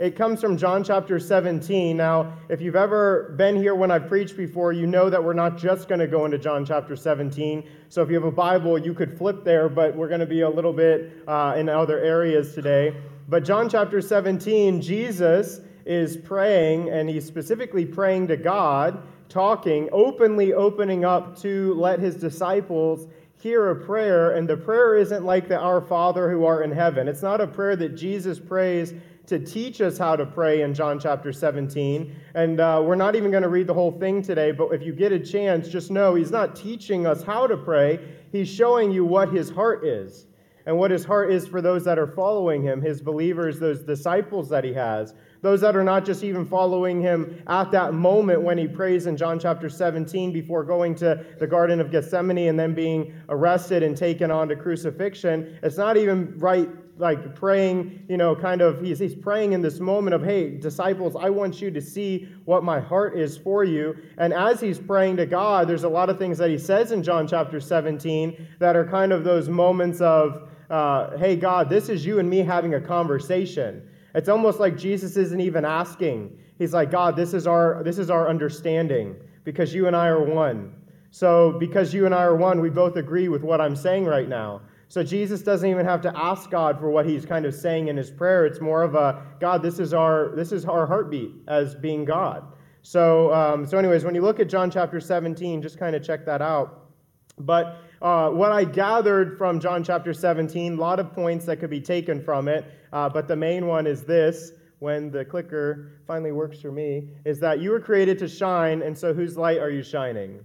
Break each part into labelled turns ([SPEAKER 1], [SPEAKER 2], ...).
[SPEAKER 1] It comes from John chapter 17. Now, if you've ever been here when I've preached before, you know that we're not just going to go into John chapter 17. So if you have a Bible, you could flip there, but we're going to be a little bit uh, in other areas today. But John chapter 17, Jesus is praying, and he's specifically praying to God, talking, openly opening up to let his disciples hear a prayer. And the prayer isn't like the Our Father who art in heaven. It's not a prayer that Jesus prays to teach us how to pray in John chapter 17. And uh, we're not even going to read the whole thing today, but if you get a chance, just know he's not teaching us how to pray, he's showing you what his heart is and what his heart is for those that are following him, his believers, those disciples that he has. Those that are not just even following him at that moment when he prays in John chapter 17 before going to the Garden of Gethsemane and then being arrested and taken on to crucifixion. It's not even right, like praying, you know, kind of, he's, he's praying in this moment of, hey, disciples, I want you to see what my heart is for you. And as he's praying to God, there's a lot of things that he says in John chapter 17 that are kind of those moments of, uh, hey, God, this is you and me having a conversation. It's almost like Jesus isn't even asking. He's like, God, this is our this is our understanding because you and I are one. So because you and I are one, we both agree with what I'm saying right now. So Jesus doesn't even have to ask God for what he's kind of saying in his prayer. It's more of a God, this is our this is our heartbeat as being God. So um, so anyways, when you look at John chapter 17, just kind of check that out. But uh, what I gathered from John chapter 17, a lot of points that could be taken from it, uh, but the main one is this when the clicker finally works for me, is that you were created to shine, and so whose light are you shining?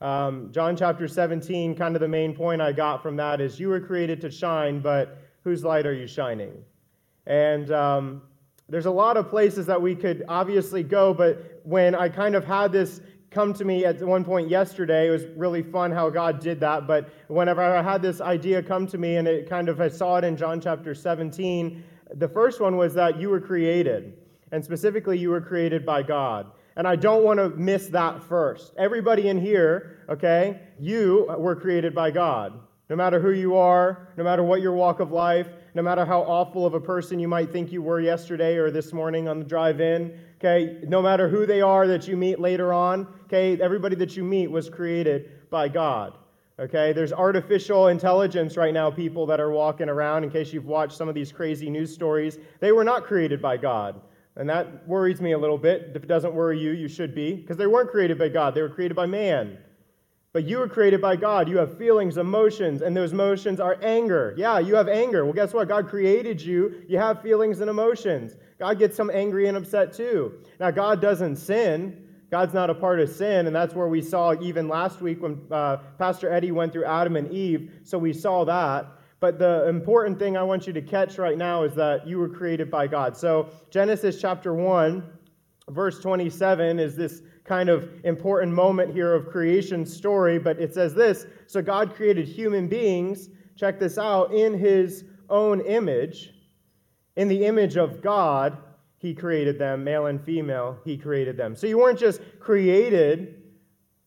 [SPEAKER 1] Um, John chapter 17, kind of the main point I got from that is you were created to shine, but whose light are you shining? And um, there's a lot of places that we could obviously go, but when I kind of had this come to me at one point yesterday. It was really fun how God did that. But whenever I had this idea come to me, and it kind of, I saw it in John chapter 17, the first one was that you were created, and specifically, you were created by God. And I don't want to miss that first. Everybody in here, okay, you were created by God. No matter who you are, no matter what your walk of life, no matter how awful of a person you might think you were yesterday or this morning on the drive in, okay, no matter who they are that you meet later on, okay, everybody that you meet was created by God. Okay, there's artificial intelligence right now, people that are walking around, in case you've watched some of these crazy news stories. They were not created by God. And that worries me a little bit. If it doesn't worry you, you should be, because they weren't created by God, they were created by man. But you were created by God. You have feelings, emotions, and those emotions are anger. Yeah, you have anger. Well, guess what? God created you. You have feelings and emotions. God gets some angry and upset too. Now, God doesn't sin. God's not a part of sin, and that's where we saw even last week when uh, Pastor Eddie went through Adam and Eve. So we saw that. But the important thing I want you to catch right now is that you were created by God. So Genesis chapter 1, verse 27 is this kind of important moment here of creation story, but it says this So God created human beings, check this out, in his own image. In the image of God, he created them, male and female, he created them. So you weren't just created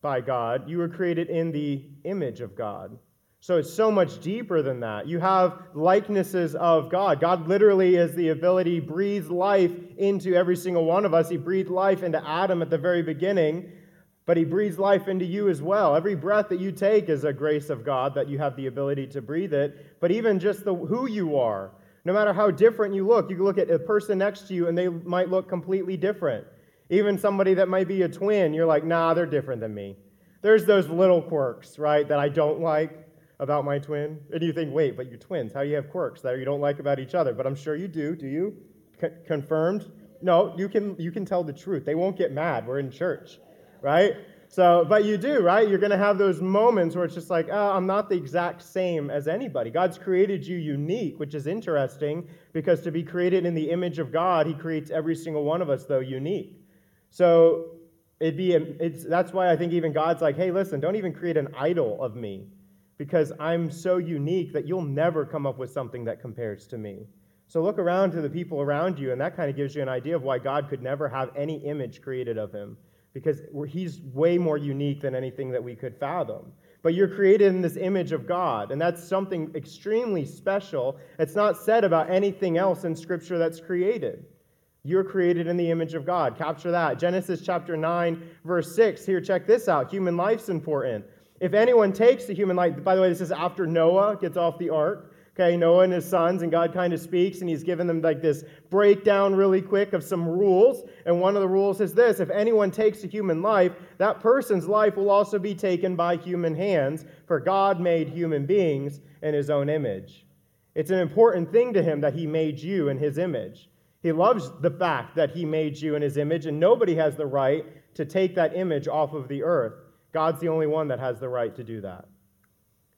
[SPEAKER 1] by God, you were created in the image of God. So it's so much deeper than that. You have likenesses of God. God literally is the ability, breathed life into every single one of us. He breathed life into Adam at the very beginning, but he breathes life into you as well. Every breath that you take is a grace of God that you have the ability to breathe it. But even just the who you are, no matter how different you look, you look at a person next to you and they might look completely different. Even somebody that might be a twin, you're like, nah, they're different than me. There's those little quirks, right, that I don't like about my twin? And you think, wait, but you're twins. How do you have quirks that you don't like about each other? But I'm sure you do. Do you? C- confirmed? No, you can, you can tell the truth. They won't get mad. We're in church, right? So, but you do, right? You're going to have those moments where it's just like, oh, I'm not the exact same as anybody. God's created you unique, which is interesting because to be created in the image of God, He creates every single one of us, though, unique. So, it'd be, it's, that's why I think even God's like, hey, listen, don't even create an idol of me because I'm so unique that you'll never come up with something that compares to me. So look around to the people around you, and that kind of gives you an idea of why God could never have any image created of him, because he's way more unique than anything that we could fathom. But you're created in this image of God, and that's something extremely special. It's not said about anything else in Scripture that's created. You're created in the image of God. Capture that. Genesis chapter 9, verse 6. Here, check this out. Human life's important. If anyone takes the human life, by the way, this is after Noah gets off the ark. Okay, Noah and his sons, and God kind of speaks, and he's given them like this breakdown really quick of some rules. And one of the rules is this if anyone takes a human life, that person's life will also be taken by human hands, for God made human beings in his own image. It's an important thing to him that he made you in his image. He loves the fact that he made you in his image, and nobody has the right to take that image off of the earth. God's the only one that has the right to do that.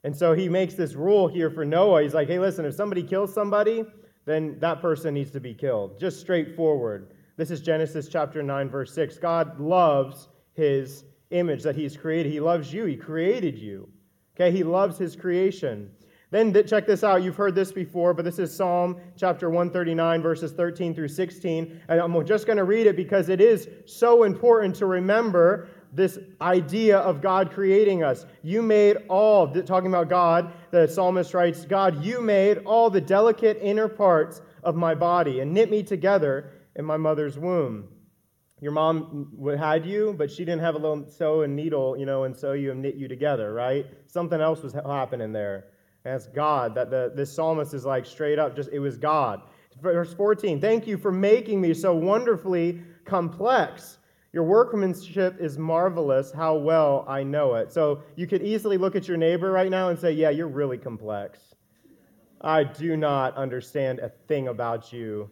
[SPEAKER 1] And so he makes this rule here for Noah. He's like, hey, listen, if somebody kills somebody, then that person needs to be killed. Just straightforward. This is Genesis chapter 9, verse 6. God loves his image that he's created. He loves you. He created you. Okay, he loves his creation. Then check this out. You've heard this before, but this is Psalm chapter 139, verses 13 through 16. And I'm just going to read it because it is so important to remember this idea of God creating us. You made all, talking about God, the psalmist writes, God, you made all the delicate inner parts of my body and knit me together in my mother's womb. Your mom had you, but she didn't have a little sew and needle, you know, and sew you and knit you together, right? Something else was happening there. And it's God. That the, this psalmist is like straight up, just it was God. Verse 14, thank you for making me so wonderfully complex. Your workmanship is marvelous, how well I know it. So you could easily look at your neighbor right now and say, Yeah, you're really complex. I do not understand a thing about you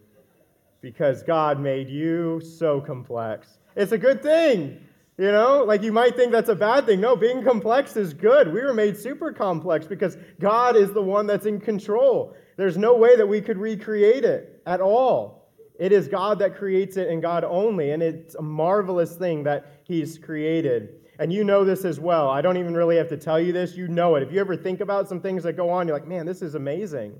[SPEAKER 1] because God made you so complex. It's a good thing. You know, like you might think that's a bad thing. No, being complex is good. We were made super complex because God is the one that's in control. There's no way that we could recreate it at all. It is God that creates it and God only, and it's a marvelous thing that He's created. And you know this as well. I don't even really have to tell you this. You know it. If you ever think about some things that go on, you're like, man, this is amazing.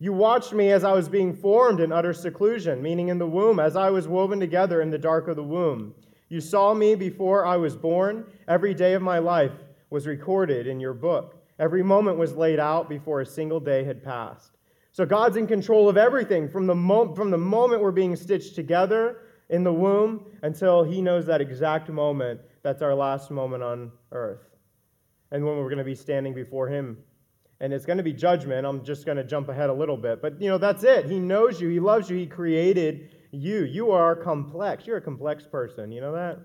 [SPEAKER 1] You watched me as I was being formed in utter seclusion, meaning in the womb, as I was woven together in the dark of the womb. You saw me before I was born. Every day of my life was recorded in your book. Every moment was laid out before a single day had passed. So God's in control of everything from the, mo- from the moment we're being stitched together in the womb until He knows that exact moment that's our last moment on earth. And when we're going to be standing before Him. And it's going to be judgment. I'm just going to jump ahead a little bit. But, you know, that's it. He knows you, He loves you, He created you. You are complex. You're a complex person. You know that?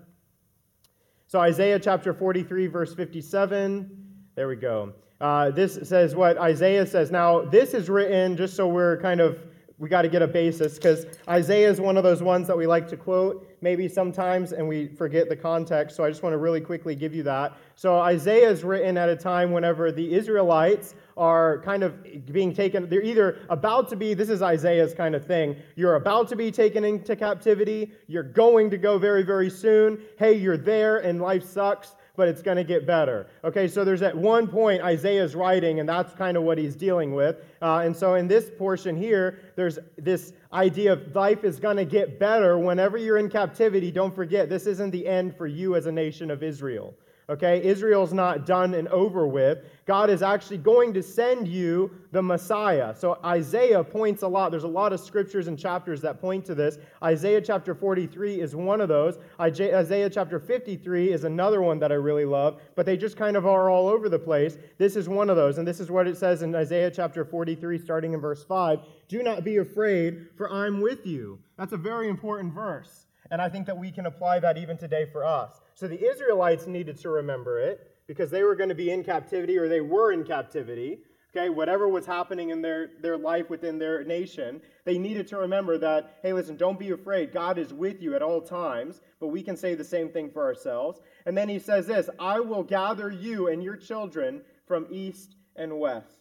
[SPEAKER 1] So, Isaiah chapter 43, verse 57. There we go. Uh, this says what Isaiah says. Now, this is written just so we're kind of, we got to get a basis because Isaiah is one of those ones that we like to quote maybe sometimes and we forget the context. So I just want to really quickly give you that. So Isaiah is written at a time whenever the Israelites are kind of being taken, they're either about to be, this is Isaiah's kind of thing, you're about to be taken into captivity, you're going to go very, very soon, hey, you're there and life sucks but it's going to get better. Okay, so there's at one point Isaiah's writing, and that's kind of what he's dealing with. Uh, and so in this portion here, there's this idea of life is going to get better whenever you're in captivity. Don't forget, this isn't the end for you as a nation of Israel. Okay, Israel's not done and over with. God is actually going to send you the Messiah. So Isaiah points a lot. There's a lot of scriptures and chapters that point to this. Isaiah chapter 43 is one of those. Isaiah chapter 53 is another one that I really love, but they just kind of are all over the place. This is one of those, and this is what it says in Isaiah chapter 43, starting in verse 5 Do not be afraid, for I'm with you. That's a very important verse. And I think that we can apply that even today for us. So the Israelites needed to remember it because they were going to be in captivity or they were in captivity. Okay, whatever was happening in their, their life within their nation, they needed to remember that, hey, listen, don't be afraid. God is with you at all times, but we can say the same thing for ourselves. And then he says this I will gather you and your children from east and west.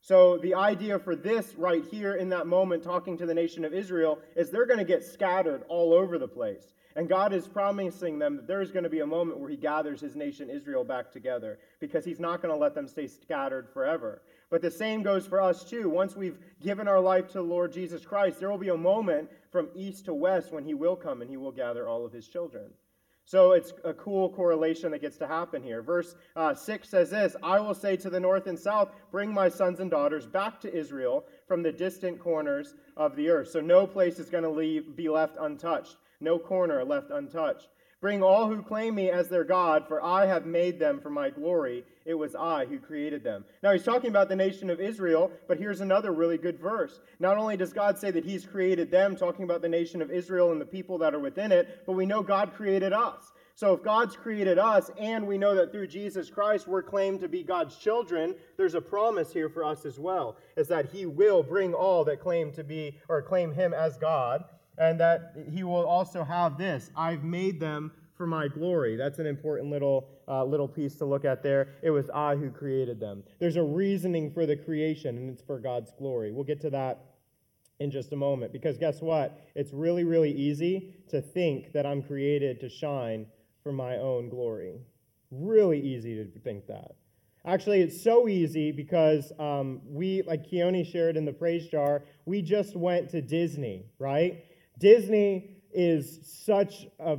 [SPEAKER 1] So, the idea for this right here in that moment, talking to the nation of Israel, is they're going to get scattered all over the place. And God is promising them that there is going to be a moment where He gathers His nation Israel back together because He's not going to let them stay scattered forever. But the same goes for us too. Once we've given our life to the Lord Jesus Christ, there will be a moment from east to west when He will come and He will gather all of His children. So it's a cool correlation that gets to happen here. Verse uh, 6 says this I will say to the north and south, Bring my sons and daughters back to Israel from the distant corners of the earth. So no place is going to be left untouched, no corner left untouched. Bring all who claim me as their God, for I have made them for my glory. It was I who created them. Now he's talking about the nation of Israel, but here's another really good verse. Not only does God say that he's created them, talking about the nation of Israel and the people that are within it, but we know God created us. So if God's created us, and we know that through Jesus Christ we're claimed to be God's children, there's a promise here for us as well, is that he will bring all that claim to be or claim him as God and that he will also have this I've made them for my glory. That's an important little, uh, little piece to look at there. It was I who created them. There's a reasoning for the creation, and it's for God's glory. We'll get to that in just a moment because guess what? It's really, really easy to think that I'm created to shine for my own glory. Really easy to think that. Actually, it's so easy because um, we, like Keone shared in the praise jar, we just went to Disney, right? Disney is such a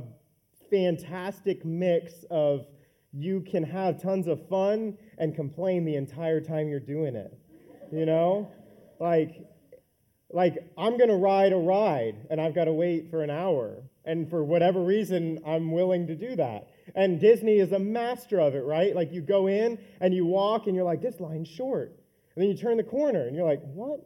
[SPEAKER 1] fantastic mix of you can have tons of fun and complain the entire time you're doing it. You know? Like, like I'm going to ride a ride and I've got to wait for an hour. And for whatever reason, I'm willing to do that. And Disney is a master of it, right? Like you go in and you walk and you're like, this line's short. And then you turn the corner and you're like, what?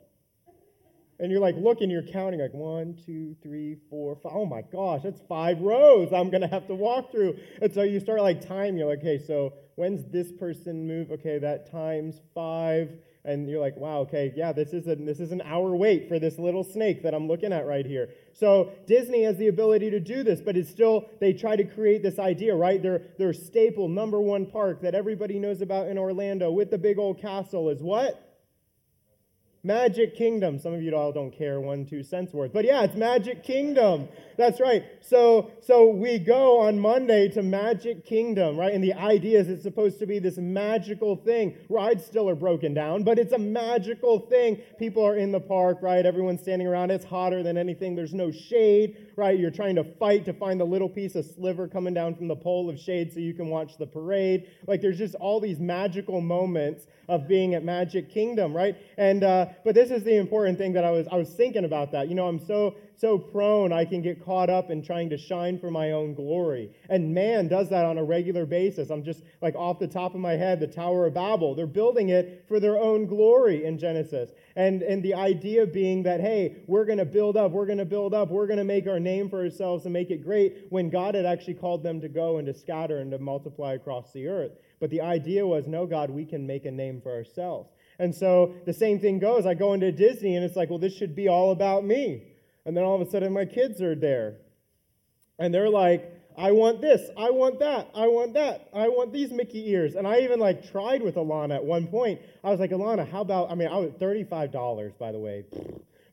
[SPEAKER 1] And you're like looking, you're counting like one, two, three, four, five. Oh my gosh, that's five rows I'm gonna have to walk through. And so you start like timing. You're like, okay, so when's this person move? Okay, that times five. And you're like, wow, okay, yeah, this is a this is an hour wait for this little snake that I'm looking at right here. So Disney has the ability to do this, but it's still they try to create this idea, right? Their their staple number one park that everybody knows about in Orlando with the big old castle is what? Magic Kingdom. Some of you all don't care one, two cents worth. But yeah, it's Magic Kingdom. That's right. So, so we go on Monday to Magic Kingdom, right? And the idea is it's supposed to be this magical thing. Rides still are broken down, but it's a magical thing. People are in the park, right? Everyone's standing around. It's hotter than anything. There's no shade, right? You're trying to fight to find the little piece of sliver coming down from the pole of shade so you can watch the parade. Like there's just all these magical moments of being at Magic Kingdom, right? And uh, but this is the important thing that I was I was thinking about that. You know, I'm so so prone I can get caught up in trying to shine for my own glory. And man does that on a regular basis. I'm just like off the top of my head, the Tower of Babel. They're building it for their own glory in Genesis. And and the idea being that hey, we're going to build up, we're going to build up, we're going to make our name for ourselves and make it great when God had actually called them to go and to scatter and to multiply across the earth. But the idea was, no, God, we can make a name for ourselves. And so the same thing goes. I go into Disney and it's like, well, this should be all about me. And then all of a sudden my kids are there. And they're like, I want this, I want that, I want that, I want these Mickey ears. And I even like tried with Alana at one point. I was like, Alana, how about, I mean, I was $35, by the way.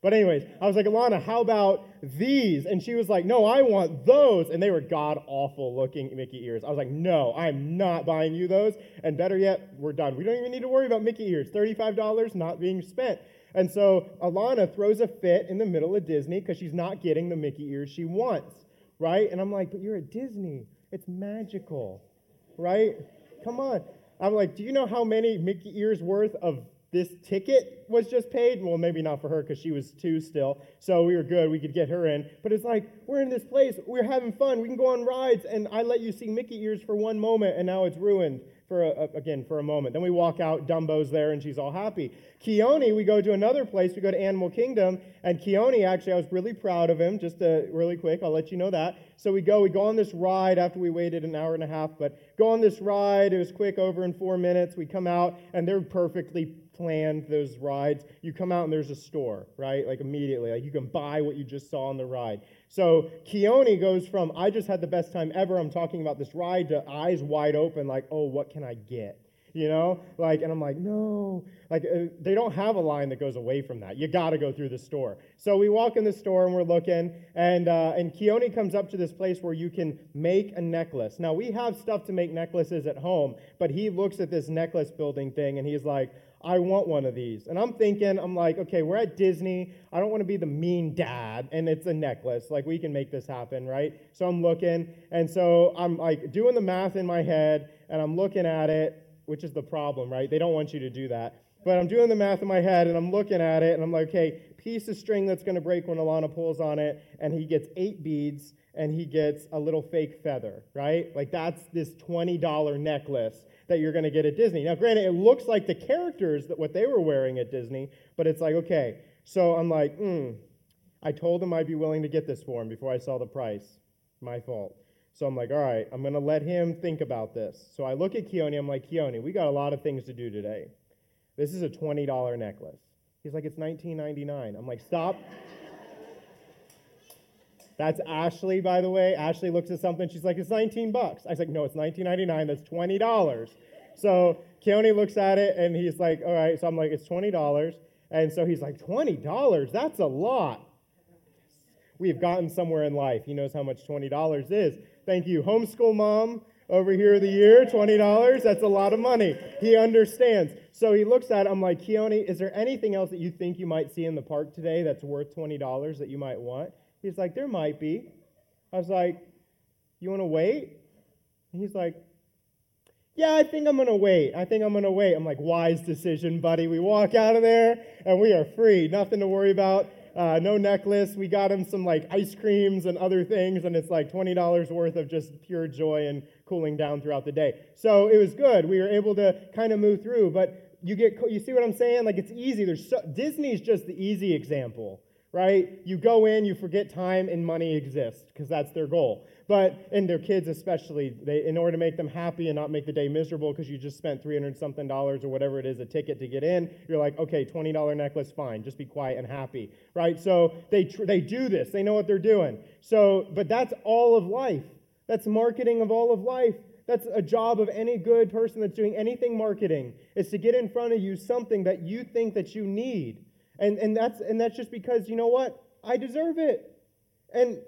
[SPEAKER 1] But, anyways, I was like, Alana, how about these? And she was like, No, I want those. And they were god awful looking Mickey ears. I was like, No, I'm not buying you those. And better yet, we're done. We don't even need to worry about Mickey ears. $35 not being spent. And so Alana throws a fit in the middle of Disney because she's not getting the Mickey ears she wants, right? And I'm like, But you're at Disney. It's magical, right? Come on. I'm like, Do you know how many Mickey ears worth of this ticket was just paid. Well, maybe not for her because she was two still. So we were good. We could get her in. But it's like, we're in this place. We're having fun. We can go on rides. And I let you see Mickey ears for one moment, and now it's ruined for a, again for a moment. Then we walk out, Dumbo's there, and she's all happy. Keone, we go to another place. We go to Animal Kingdom, and Keone actually, I was really proud of him. Just uh, really quick, I'll let you know that. So we go, we go on this ride after we waited an hour and a half, but go on this ride. It was quick, over in four minutes. We come out, and they're perfectly planned those rides. You come out and there's a store, right? Like immediately, like you can buy what you just saw on the ride. So Keone goes from I just had the best time ever. I'm talking about this ride to eyes wide open, like oh, what can I get? You know, like, and I'm like, no, like uh, they don't have a line that goes away from that. You got to go through the store. So we walk in the store and we're looking, and uh, and Keone comes up to this place where you can make a necklace. Now we have stuff to make necklaces at home, but he looks at this necklace building thing and he's like, I want one of these. And I'm thinking, I'm like, okay, we're at Disney. I don't want to be the mean dad, and it's a necklace. Like, we can make this happen, right? So I'm looking, and so I'm like doing the math in my head, and I'm looking at it, which is the problem, right? They don't want you to do that. But I'm doing the math in my head, and I'm looking at it, and I'm like, okay, piece of string that's going to break when Alana pulls on it, and he gets eight beads, and he gets a little fake feather, right? Like, that's this $20 necklace that you're going to get at Disney. Now, granted, it looks like the characters that what they were wearing at Disney, but it's like, okay. So I'm like, hmm, I told him I'd be willing to get this for him before I saw the price. My fault. So I'm like, all right, I'm going to let him think about this. So I look at Keone. I'm like, Keone, we got a lot of things to do today. This is a $20 necklace. He's like, it's $19.99. I'm like, stop. That's Ashley, by the way. Ashley looks at something. She's like, it's 19 bucks. I was like, no, it's 19.99. That's $20. So Keone looks at it and he's like, all right. So I'm like, it's $20. And so he's like, $20? That's a lot. We've gotten somewhere in life. He knows how much $20 is. Thank you. Homeschool mom over here of the year, $20. That's a lot of money. He understands. So he looks at it. I'm like, Keone, is there anything else that you think you might see in the park today that's worth $20 that you might want? He's like, There might be. I was like, You want to wait? And he's like, Yeah, I think I'm going to wait. I think I'm going to wait. I'm like, Wise decision, buddy. We walk out of there and we are free. Nothing to worry about. Uh, no necklace. We got him some like ice creams and other things, and it's like $20 worth of just pure joy and cooling down throughout the day. So it was good. We were able to kind of move through, but you get you see what I'm saying? Like it's easy. There's so, Disney's just the easy example right? You go in, you forget time and money exist because that's their goal. But, and their kids especially, they, in order to make them happy and not make the day miserable because you just spent 300 something dollars or whatever it is, a ticket to get in, you're like, okay, $20 necklace, fine, just be quiet and happy, right? So they, tr- they do this, they know what they're doing. So, but that's all of life. That's marketing of all of life. That's a job of any good person that's doing anything marketing, is to get in front of you something that you think that you need and, and, that's, and that's just because, you know what? I deserve it. And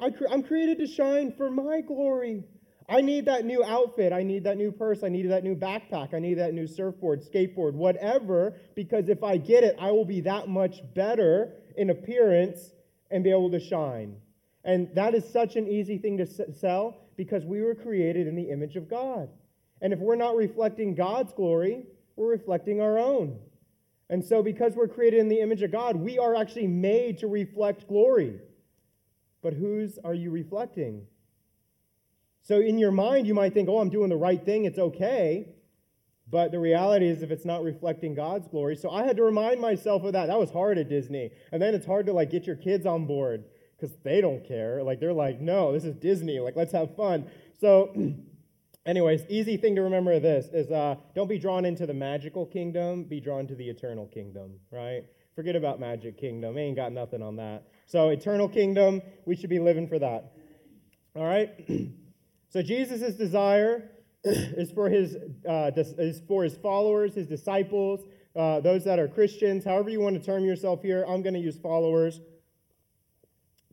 [SPEAKER 1] I, I'm created to shine for my glory. I need that new outfit. I need that new purse. I need that new backpack. I need that new surfboard, skateboard, whatever, because if I get it, I will be that much better in appearance and be able to shine. And that is such an easy thing to sell because we were created in the image of God. And if we're not reflecting God's glory, we're reflecting our own. And so, because we're created in the image of God, we are actually made to reflect glory. But whose are you reflecting? So, in your mind, you might think, oh, I'm doing the right thing, it's okay. But the reality is, if it's not reflecting God's glory, so I had to remind myself of that. That was hard at Disney. And then it's hard to like get your kids on board because they don't care. Like, they're like, no, this is Disney. Like, let's have fun. So, Anyways, easy thing to remember of this is uh, don't be drawn into the magical kingdom, be drawn to the eternal kingdom, right? Forget about magic kingdom. ain't got nothing on that. So eternal kingdom, we should be living for that. All right? so Jesus' desire is for his, uh, is for his followers, his disciples, uh, those that are Christians, however you want to term yourself here. I'm going to use followers.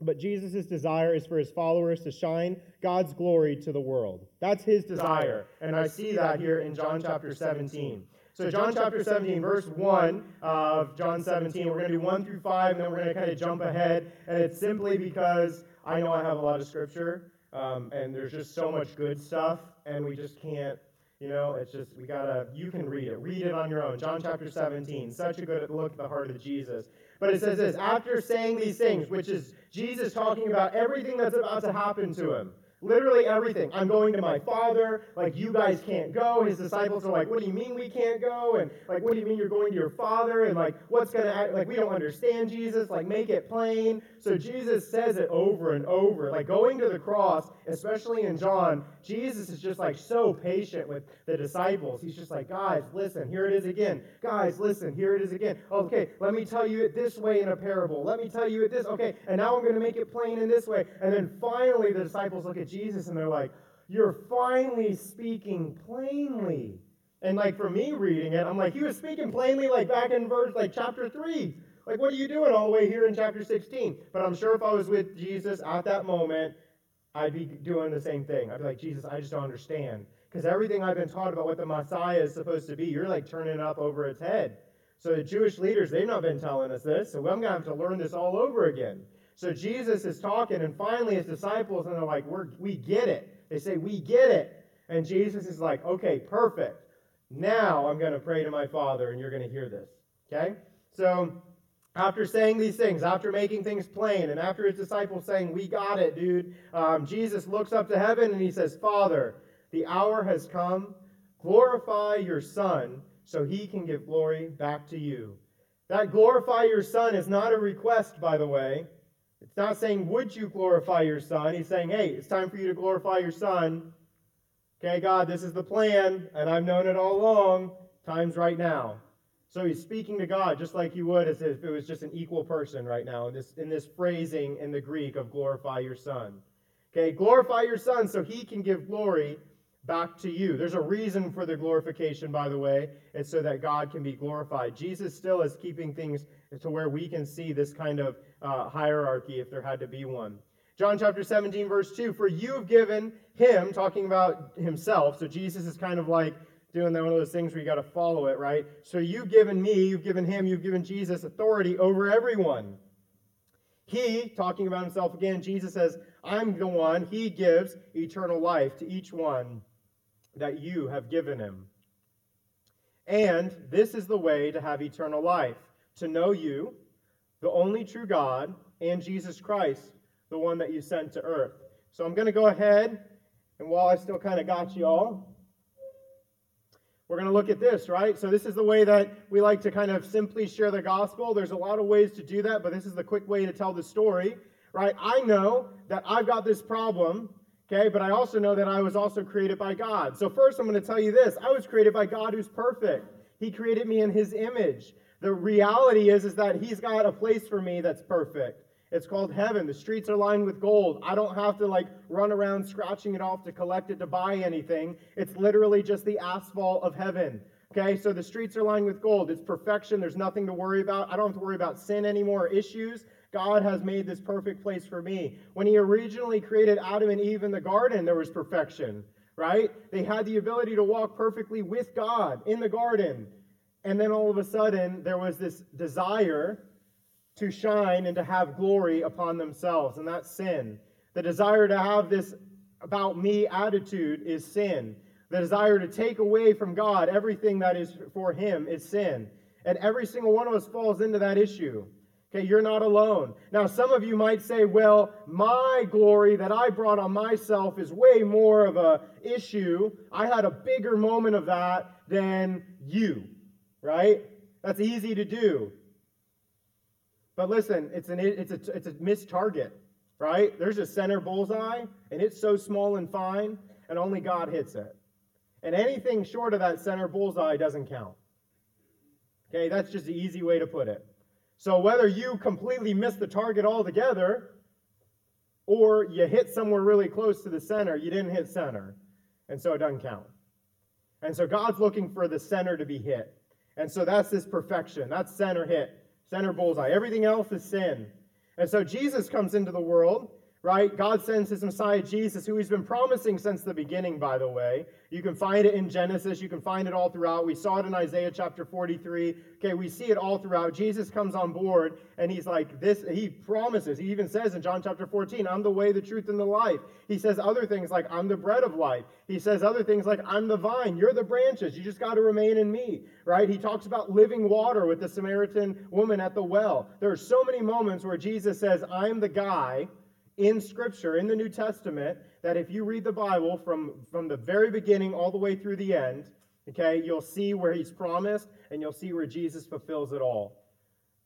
[SPEAKER 1] But Jesus' desire is for his followers to shine God's glory to the world. That's his desire. And I see that here in John chapter 17. So, John chapter 17, verse 1 of John 17, we're going to do 1 through 5, and then we're going to kind of jump ahead. And it's simply because I know I have a lot of scripture, um, and there's just so much good stuff, and we just can't you know, it's just, we gotta, you can read it. Read it on your own. John chapter 17, such a good look at the heart of Jesus. But it says this after saying these things, which is Jesus talking about everything that's about to happen to him. Literally everything. I'm going to my father. Like, you guys can't go. His disciples are like, what do you mean we can't go? And, like, what do you mean you're going to your father? And, like, what's going to, like, we don't understand Jesus. Like, make it plain. So Jesus says it over and over. Like, going to the cross, especially in John, Jesus is just, like, so patient with the disciples. He's just like, guys, listen, here it is again. Guys, listen, here it is again. Okay, let me tell you it this way in a parable. Let me tell you it this. Okay, and now I'm going to make it plain in this way. And then finally, the disciples look at Jesus and they're like, You're finally speaking plainly. And like for me reading it, I'm like, He was speaking plainly like back in verse, like chapter 3. Like, what are you doing all the way here in chapter 16? But I'm sure if I was with Jesus at that moment, I'd be doing the same thing. I'd be like, Jesus, I just don't understand. Because everything I've been taught about what the Messiah is supposed to be, you're like turning it up over its head. So the Jewish leaders, they've not been telling us this, so I'm going to have to learn this all over again. So Jesus is talking, and finally his disciples, and they're like, We're, we get it. They say, We get it. And Jesus is like, Okay, perfect. Now I'm going to pray to my Father, and you're going to hear this. Okay? So after saying these things, after making things plain, and after his disciples saying, We got it, dude, um, Jesus looks up to heaven and he says, Father, the hour has come. Glorify your Son so he can give glory back to you. That glorify your Son is not a request, by the way. It's not saying, Would you glorify your Son? He's saying, Hey, it's time for you to glorify your Son. Okay, God, this is the plan, and I've known it all along. Time's right now. So he's speaking to God just like he would as if it was just an equal person right now in this, in this phrasing in the Greek of glorify your Son. Okay, glorify your Son so he can give glory back to you. There's a reason for the glorification, by the way. It's so that God can be glorified. Jesus still is keeping things to where we can see this kind of uh, hierarchy if there had to be one. John chapter 17, verse 2 For you've given him, talking about himself. So Jesus is kind of like doing one of those things where you got to follow it, right? So you've given me, you've given him, you've given Jesus authority over everyone. He, talking about himself again, Jesus says, I'm the one, he gives eternal life to each one that you have given him. And this is the way to have eternal life to know you, the only true God, and Jesus Christ, the one that you sent to earth. So I'm going to go ahead, and while I still kind of got you all, we're going to look at this, right? So, this is the way that we like to kind of simply share the gospel. There's a lot of ways to do that, but this is the quick way to tell the story, right? I know that I've got this problem Okay, but I also know that I was also created by God. So, first, I'm going to tell you this I was created by God who's perfect. He created me in His image. The reality is, is that He's got a place for me that's perfect. It's called heaven. The streets are lined with gold. I don't have to like run around scratching it off to collect it to buy anything. It's literally just the asphalt of heaven. Okay, so the streets are lined with gold. It's perfection. There's nothing to worry about. I don't have to worry about sin anymore, issues. God has made this perfect place for me. When He originally created Adam and Eve in the garden, there was perfection, right? They had the ability to walk perfectly with God in the garden. And then all of a sudden, there was this desire to shine and to have glory upon themselves, and that's sin. The desire to have this about me attitude is sin. The desire to take away from God everything that is for Him is sin. And every single one of us falls into that issue. Okay, you're not alone. Now, some of you might say, well, my glory that I brought on myself is way more of a issue. I had a bigger moment of that than you, right? That's easy to do. But listen, it's an it's a it's a missed target, right? There's a center bullseye, and it's so small and fine, and only God hits it. And anything short of that center bullseye doesn't count. Okay, that's just the easy way to put it. So whether you completely miss the target altogether or you hit somewhere really close to the center, you didn't hit center. And so it doesn't count. And so God's looking for the center to be hit. And so that's this perfection. That's center hit, center bullseye. Everything else is sin. And so Jesus comes into the world right? God sends his Messiah Jesus, who he's been promising since the beginning, by the way. You can find it in Genesis, you can find it all throughout. We saw it in Isaiah chapter 43. Okay, we see it all throughout. Jesus comes on board and he's like, This, he promises, he even says in John chapter 14, I'm the way, the truth, and the life. He says other things like, I'm the bread of life. He says other things like, I'm the vine, you're the branches, you just got to remain in me, right? He talks about living water with the Samaritan woman at the well. There are so many moments where Jesus says, I'm the guy in Scripture, in the New Testament, that if you read the Bible from, from the very beginning all the way through the end, okay, you'll see where he's promised and you'll see where Jesus fulfills it all.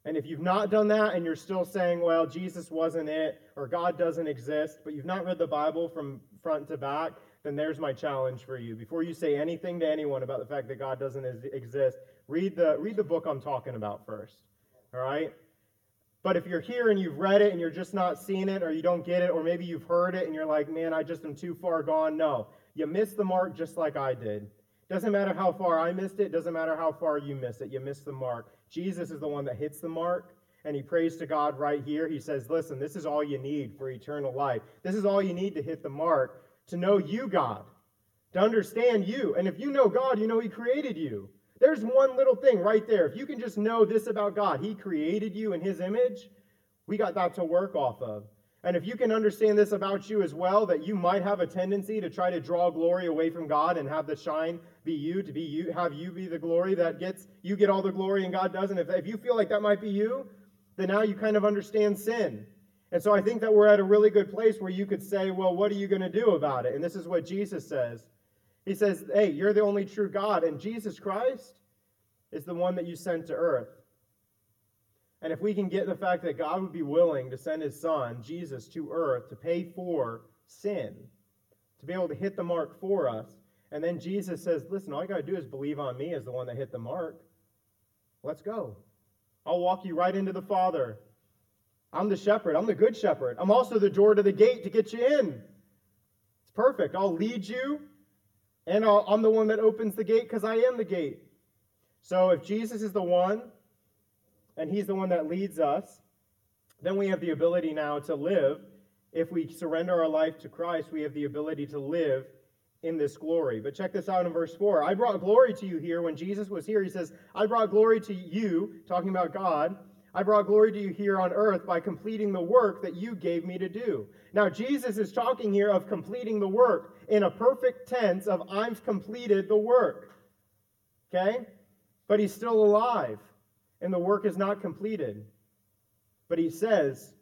[SPEAKER 1] And if you've not done that and you're still saying, well, Jesus wasn't it or God doesn't exist, but you've not read the Bible from front to back, then there's my challenge for you. Before you say anything to anyone about the fact that God doesn't exist, read the, read the book I'm talking about first. All right? But if you're here and you've read it and you're just not seeing it or you don't get it, or maybe you've heard it and you're like, man, I just am too far gone, no. You missed the mark just like I did. Doesn't matter how far I missed it, doesn't matter how far you missed it, you missed the mark. Jesus is the one that hits the mark, and he prays to God right here. He says, Listen, this is all you need for eternal life. This is all you need to hit the mark, to know you, God, to understand you. And if you know God, you know He created you. There's one little thing right there. If you can just know this about God, He created you in His image, we got that to work off of. And if you can understand this about you as well, that you might have a tendency to try to draw glory away from God and have the shine be you, to be you, have you be the glory that gets, you get all the glory and God doesn't. If, if you feel like that might be you, then now you kind of understand sin. And so I think that we're at a really good place where you could say, well, what are you going to do about it? And this is what Jesus says. He says, hey, you're the only true God, and Jesus Christ is the one that you sent to earth. And if we can get the fact that God would be willing to send his son, Jesus, to earth to pay for sin, to be able to hit the mark for us, and then Jesus says, listen, all you got to do is believe on me as the one that hit the mark. Let's go. I'll walk you right into the Father. I'm the shepherd. I'm the good shepherd. I'm also the door to the gate to get you in. It's perfect. I'll lead you, and i am the one that opens the gate because I am the gate. So if Jesus is the one and He's the one that leads us, then we have the ability now to live. If we surrender our life to Christ, we have the ability to live in this glory. But check this out in verse 4. I brought glory to you here. When Jesus was here, he says, I brought glory to you, talking about God. I brought glory to you here on earth by completing the work that you gave me to do. Now, Jesus is talking here of completing the work in a perfect tense of I've completed the work. Okay? But he's still alive and the work is not completed. But he says,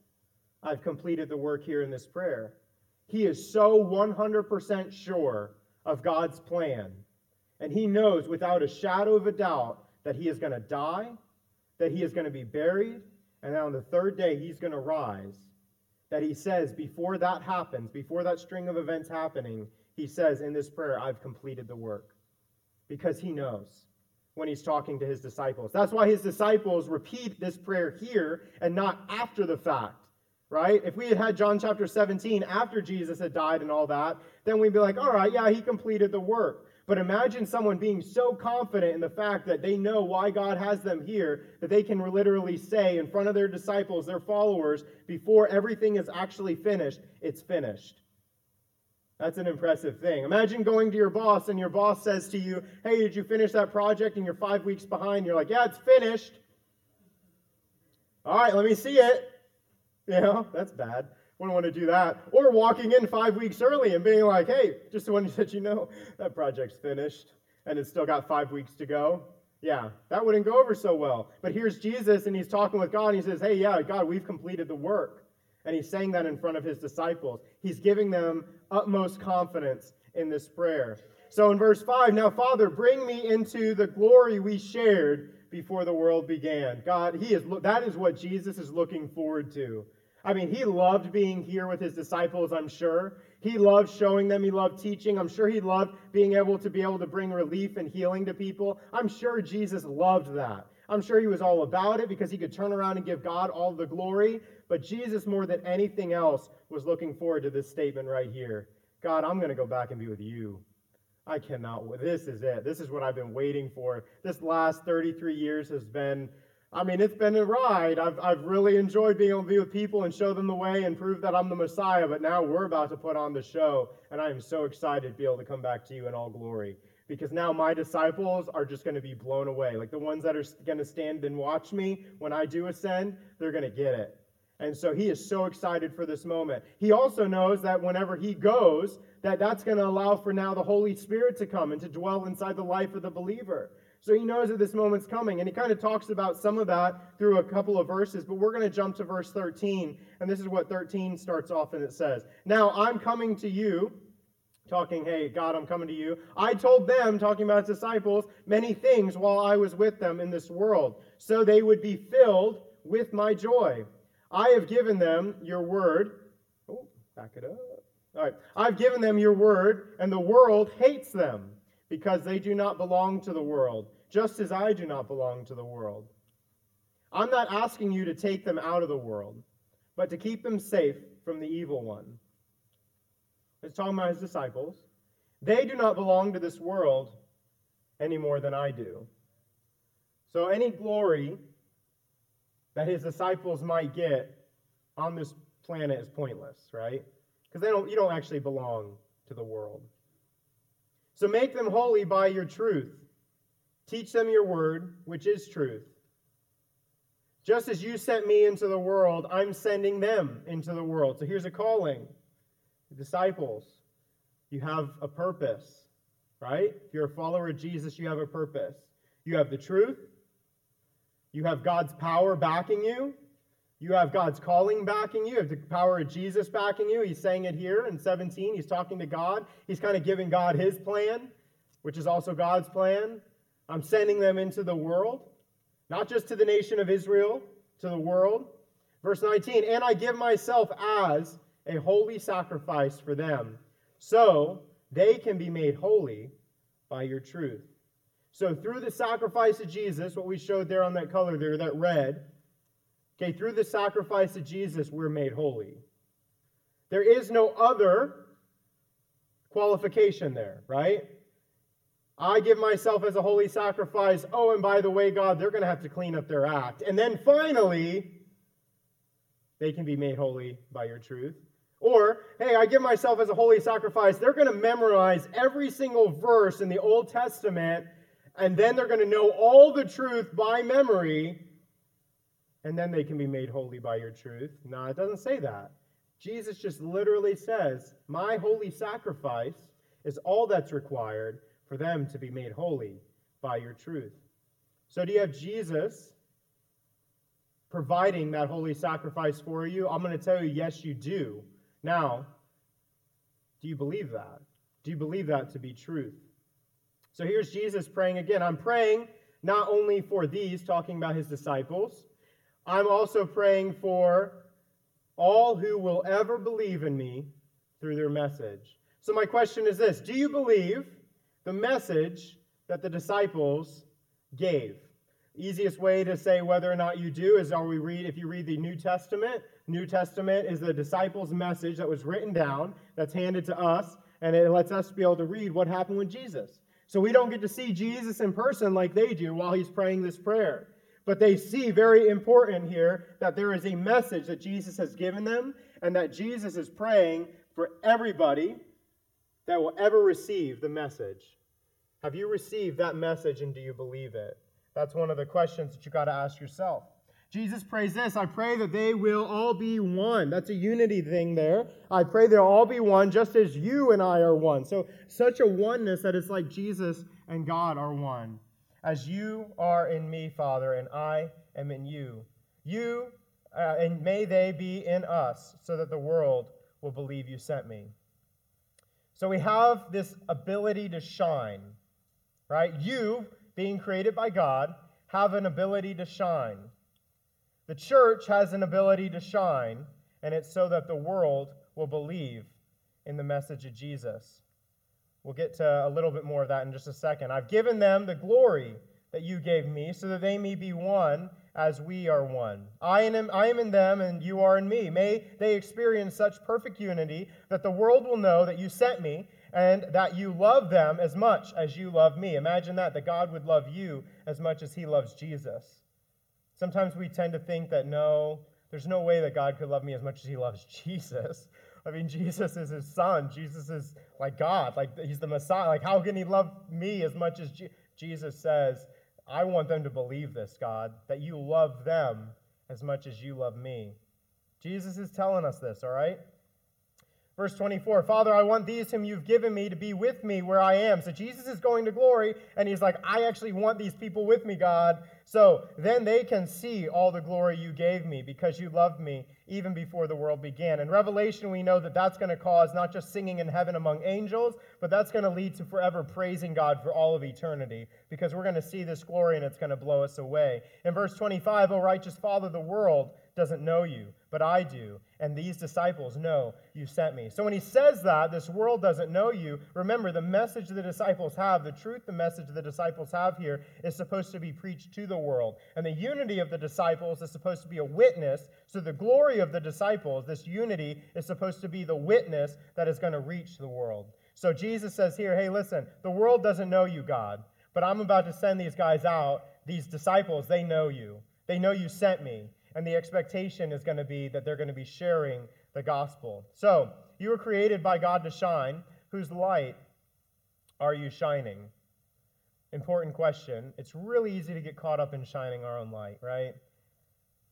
[SPEAKER 1] I've completed the work here in this prayer. He is so 100% sure of God's plan. And he knows without a shadow of a doubt that he is going to die, that he is going to be buried, and on the third day he's going to rise. That he says, before that happens, before that string of events happening, he says in this prayer, I've completed the work. Because he knows when he's talking to his disciples. That's why his disciples repeat this prayer here and not after the fact, right? If we had had John chapter 17 after Jesus had died and all that, then we'd be like, all right, yeah, he completed the work. But imagine someone being so confident in the fact that they know why God has them here that they can literally say in front of their disciples, their followers, before everything is actually finished, it's finished. That's an impressive thing. Imagine going to your boss and your boss says to you, Hey, did you finish that project? And you're five weeks behind. You're like, Yeah, it's finished. All right, let me see it. You know, that's bad. Wouldn't want to do that. Or walking in five weeks early and being like, Hey, just want to let you know that project's finished and it's still got five weeks to go. Yeah, that wouldn't go over so well. But here's Jesus and he's talking with God and he says, Hey, yeah, God, we've completed the work. And he's saying that in front of his disciples. He's giving them utmost confidence in this prayer. So in verse 5, now, Father, bring me into the glory we shared before the world began. God, he is that is what Jesus is looking forward to. I mean, he loved being here with his disciples, I'm sure. He loved showing them, he loved teaching. I'm sure he loved being able to be able to bring relief and healing to people. I'm sure Jesus loved that. I'm sure he was all about it because he could turn around and give God all the glory. But Jesus, more than anything else, was looking forward to this statement right here God, I'm going to go back and be with you. I cannot. This is it. This is what I've been waiting for. This last 33 years has been, I mean, it's been a ride. I've, I've really enjoyed being able to be with people and show them the way and prove that I'm the Messiah. But now we're about to put on the show. And I am so excited to be able to come back to you in all glory because now my disciples are just going to be blown away. Like the ones that are going to stand and watch me when I do ascend, they're going to get it. And so he is so excited for this moment. He also knows that whenever he goes, that that's going to allow for now the Holy Spirit to come and to dwell inside the life of the believer. So he knows that this moment's coming. And he kind of talks about some of that through a couple of verses, but we're going to jump to verse 13. And this is what 13 starts off and it says Now I'm coming to you talking, Hey, God, I'm coming to you. I told them, talking about his disciples, many things while I was with them in this world, so they would be filled with my joy. I have given them your word. Oh, back it up. All right. I've given them your word, and the world hates them because they do not belong to the world, just as I do not belong to the world. I'm not asking you to take them out of the world, but to keep them safe from the evil one. It's talking about his disciples. They do not belong to this world any more than I do. So any glory that his disciples might get on this planet is pointless, right? Because they don't you don't actually belong to the world. So make them holy by your truth. Teach them your word, which is truth. Just as you sent me into the world, I'm sending them into the world. So here's a calling. Disciples, you have a purpose, right? If you're a follower of Jesus, you have a purpose. You have the truth, you have God's power backing you, you have God's calling backing you, you have the power of Jesus backing you. He's saying it here in 17. He's talking to God. He's kind of giving God his plan, which is also God's plan. I'm sending them into the world, not just to the nation of Israel, to the world. Verse 19, and I give myself as a holy sacrifice for them, so they can be made holy by your truth. So, through the sacrifice of Jesus, what we showed there on that color there, that red, okay, through the sacrifice of Jesus, we're made holy. There is no other qualification there, right? I give myself as a holy sacrifice. Oh, and by the way, God, they're going to have to clean up their act. And then finally, they can be made holy by your truth. Or, hey, I give myself as a holy sacrifice. They're going to memorize every single verse in the Old Testament, and then they're going to know all the truth by memory, and then they can be made holy by your truth. No, it doesn't say that. Jesus just literally says, My holy sacrifice is all that's required for them to be made holy by your truth. So, do you have Jesus providing that holy sacrifice for you? I'm going to tell you, yes, you do. Now, do you believe that? Do you believe that to be truth? So, here's Jesus praying again. I'm praying not only for these, talking about his disciples, I'm also praying for all who will ever believe in me through their message. So, my question is this Do you believe the message that the disciples gave. Easiest way to say whether or not you do is are we read if you read the New Testament, New Testament is the disciples' message that was written down, that's handed to us, and it lets us be able to read what happened with Jesus. So we don't get to see Jesus in person like they do while he's praying this prayer. But they see very important here that there is a message that Jesus has given them and that Jesus is praying for everybody that will ever receive the message. Have you received that message and do you believe it? That's one of the questions that you got to ask yourself. Jesus prays this I pray that they will all be one. That's a unity thing there. I pray they'll all be one, just as you and I are one. So, such a oneness that it's like Jesus and God are one. As you are in me, Father, and I am in you. You, uh, and may they be in us, so that the world will believe you sent me. So, we have this ability to shine right? You, being created by God, have an ability to shine. The church has an ability to shine, and it's so that the world will believe in the message of Jesus. We'll get to a little bit more of that in just a second. I've given them the glory that you gave me, so that they may be one as we are one. I am, I am in them, and you are in me. May they experience such perfect unity that the world will know that you sent me and that you love them as much as you love me. Imagine that, that God would love you as much as he loves Jesus. Sometimes we tend to think that no, there's no way that God could love me as much as he loves Jesus. I mean, Jesus is his son. Jesus is like God. Like, he's the Messiah. Like, how can he love me as much as Je- Jesus says, I want them to believe this, God, that you love them as much as you love me. Jesus is telling us this, all right? Verse 24, Father, I want these whom you've given me to be with me where I am. So Jesus is going to glory, and he's like, I actually want these people with me, God. So then they can see all the glory you gave me because you loved me even before the world began. In Revelation, we know that that's going to cause not just singing in heaven among angels, but that's going to lead to forever praising God for all of eternity because we're going to see this glory and it's going to blow us away. In verse 25, O righteous Father, the world doesn't know you, but I do, and these disciples know you sent me. So when he says that, this world doesn't know you, remember the message the disciples have, the truth the message the disciples have here is supposed to be preached to the world. And the unity of the disciples is supposed to be a witness. So the glory of the disciples, this unity, is supposed to be the witness that is going to reach the world. So Jesus says here, hey, listen, the world doesn't know you, God, but I'm about to send these guys out. These disciples, they know you. They know you sent me. And the expectation is going to be that they're going to be sharing the gospel. So, you were created by God to shine, whose light are you shining? Important question. It's really easy to get caught up in shining our own light, right?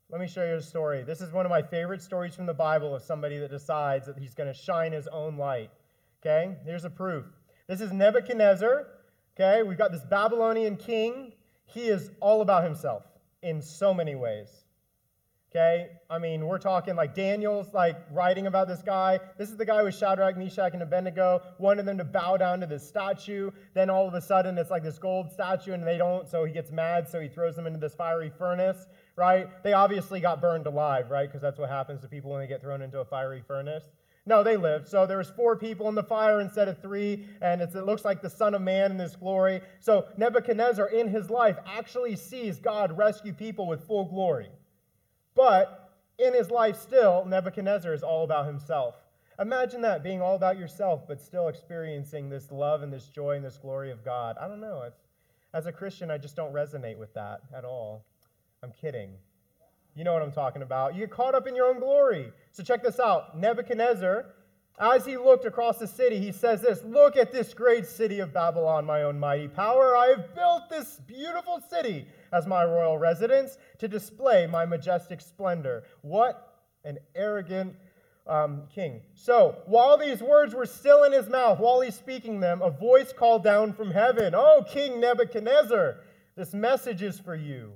[SPEAKER 1] Let me show you a story. This is one of my favorite stories from the Bible of somebody that decides that he's going to shine his own light. Okay? Here's a proof. This is Nebuchadnezzar. Okay? We've got this Babylonian king. He is all about himself in so many ways. Okay? I mean, we're talking like Daniel's like writing about this guy. This is the guy with Shadrach, Meshach, and Abednego, wanted them to bow down to this statue. Then all of a sudden it's like this gold statue and they don't, so he gets mad, so he throws them into this fiery furnace, right? They obviously got burned alive, right? Because that's what happens to people when they get thrown into a fiery furnace. No, they lived. So there was four people in the fire instead of three, and it looks like the Son of Man in his glory. So Nebuchadnezzar in his life actually sees God rescue people with full glory. But in his life, still, Nebuchadnezzar is all about himself. Imagine that, being all about yourself, but still experiencing this love and this joy and this glory of God. I don't know. As a Christian, I just don't resonate with that at all. I'm kidding. You know what I'm talking about. You get caught up in your own glory. So check this out Nebuchadnezzar as he looked across the city, he says this Look at this great city of Babylon, my own mighty power. I have built this beautiful city as my royal residence to display my majestic splendor. What an arrogant um, king. So, while these words were still in his mouth, while he's speaking them, a voice called down from heaven Oh, King Nebuchadnezzar, this message is for you.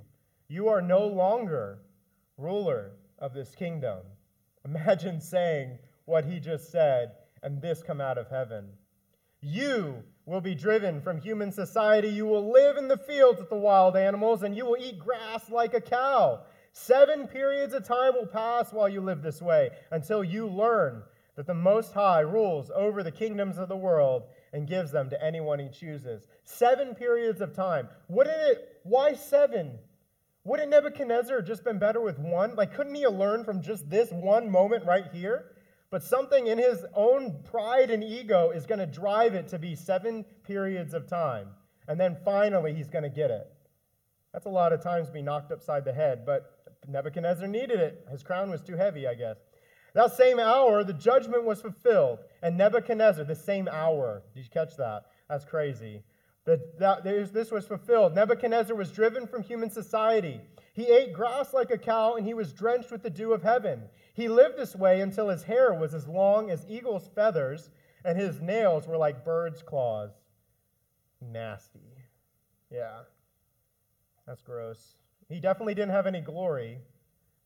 [SPEAKER 1] You are no longer ruler of this kingdom. Imagine saying, what he just said and this come out of heaven. You will be driven from human society. You will live in the fields with the wild animals, and you will eat grass like a cow. Seven periods of time will pass while you live this way until you learn that the Most High rules over the kingdoms of the world and gives them to anyone he chooses. Seven periods of time. Wouldn't it, why seven? Wouldn't Nebuchadnezzar have just been better with one? Like, couldn't he have learned from just this one moment right here? But something in his own pride and ego is going to drive it to be seven periods of time. And then finally, he's going to get it. That's a lot of times be knocked upside the head, but Nebuchadnezzar needed it. His crown was too heavy, I guess. That same hour, the judgment was fulfilled. And Nebuchadnezzar, the same hour, did you catch that? That's crazy. The, that, this was fulfilled. Nebuchadnezzar was driven from human society. He ate grass like a cow, and he was drenched with the dew of heaven. He lived this way until his hair was as long as eagle's feathers, and his nails were like bird's claws. Nasty. Yeah. That's gross. He definitely didn't have any glory.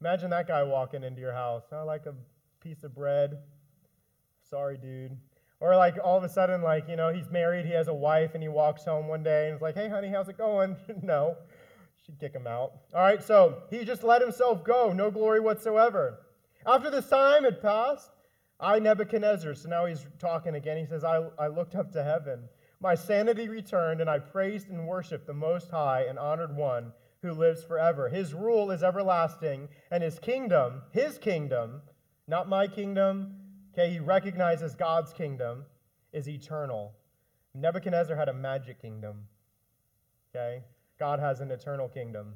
[SPEAKER 1] Imagine that guy walking into your house. I like a piece of bread. Sorry, dude. Or like all of a sudden, like, you know, he's married, he has a wife, and he walks home one day and is like, hey, honey, how's it going? no. She'd kick him out. All right, so he just let himself go, no glory whatsoever. After this time had passed, I, Nebuchadnezzar, so now he's talking again. He says, I, I looked up to heaven. My sanity returned, and I praised and worshiped the Most High and honored one who lives forever. His rule is everlasting, and his kingdom, his kingdom, not my kingdom, okay, he recognizes God's kingdom, is eternal. Nebuchadnezzar had a magic kingdom, okay? God has an eternal kingdom.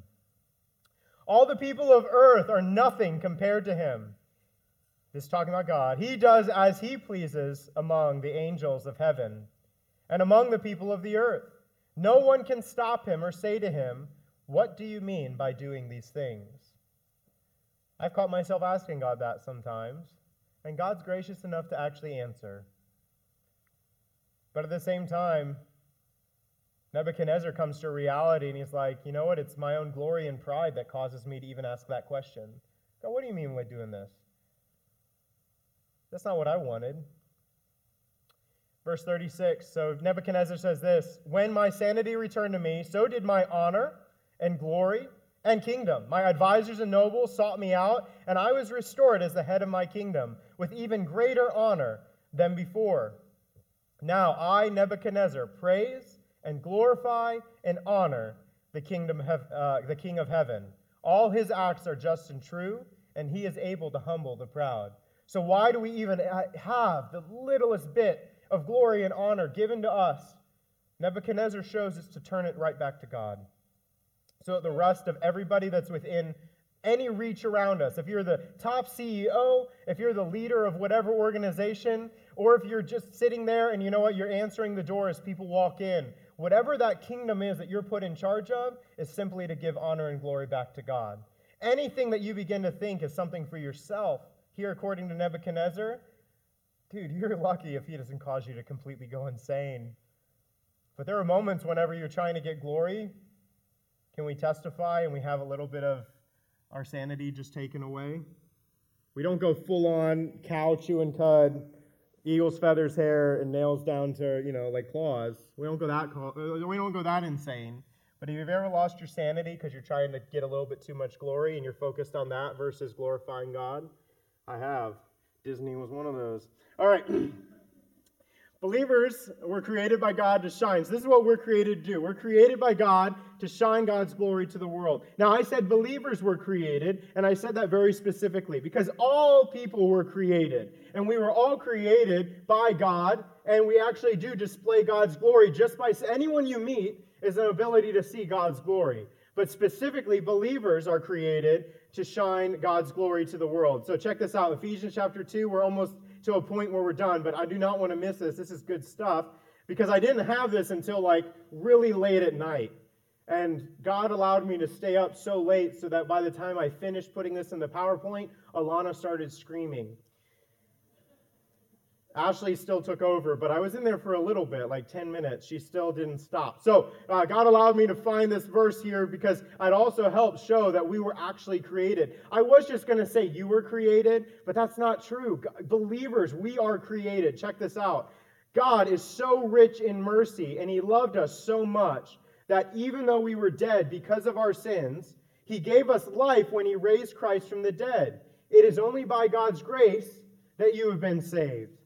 [SPEAKER 1] All the people of earth are nothing compared to him. This is talking about God. He does as he pleases among the angels of heaven and among the people of the earth. No one can stop him or say to him, What do you mean by doing these things? I've caught myself asking God that sometimes, and God's gracious enough to actually answer. But at the same time, Nebuchadnezzar comes to reality and he's like, you know what? It's my own glory and pride that causes me to even ask that question. God, what do you mean by doing this? That's not what I wanted. Verse 36 So Nebuchadnezzar says this When my sanity returned to me, so did my honor and glory and kingdom. My advisors and nobles sought me out, and I was restored as the head of my kingdom with even greater honor than before. Now I, Nebuchadnezzar, praise and glorify and honor the kingdom, uh, the King of heaven. All his acts are just and true, and he is able to humble the proud. So, why do we even have the littlest bit of glory and honor given to us? Nebuchadnezzar shows us to turn it right back to God. So the rest of everybody that's within any reach around us, if you're the top CEO, if you're the leader of whatever organization, or if you're just sitting there and you know what, you're answering the door as people walk in, whatever that kingdom is that you're put in charge of is simply to give honor and glory back to God. Anything that you begin to think is something for yourself, here according to Nebuchadnezzar, dude, you're lucky if he doesn't cause you to completely go insane. But there are moments whenever you're trying to get glory, can we testify and we have a little bit of our sanity just taken away? We don't go full on cow chewing cud, eagle's feathers hair, and nails down to, you know, like claws. We don't go that, we don't go that insane. But if you've ever lost your sanity because you're trying to get a little bit too much glory and you're focused on that versus glorifying God, I have. Disney was one of those. All right. Believers were created by God to shine. So, this is what we're created to do. We're created by God to shine God's glory to the world. Now, I said believers were created, and I said that very specifically because all people were created. And we were all created by God, and we actually do display God's glory just by anyone you meet is an ability to see God's glory. But specifically, believers are created to shine God's glory to the world. So, check this out Ephesians chapter 2, we're almost to a point where we're done, but I do not want to miss this. This is good stuff because I didn't have this until like really late at night. And God allowed me to stay up so late so that by the time I finished putting this in the PowerPoint, Alana started screaming. Ashley still took over, but I was in there for a little bit, like 10 minutes. She still didn't stop. So uh, God allowed me to find this verse here because it also helped show that we were actually created. I was just going to say you were created, but that's not true. Believers, we are created. Check this out. God is so rich in mercy, and He loved us so much that even though we were dead because of our sins, He gave us life when He raised Christ from the dead. It is only by God's grace that you have been saved.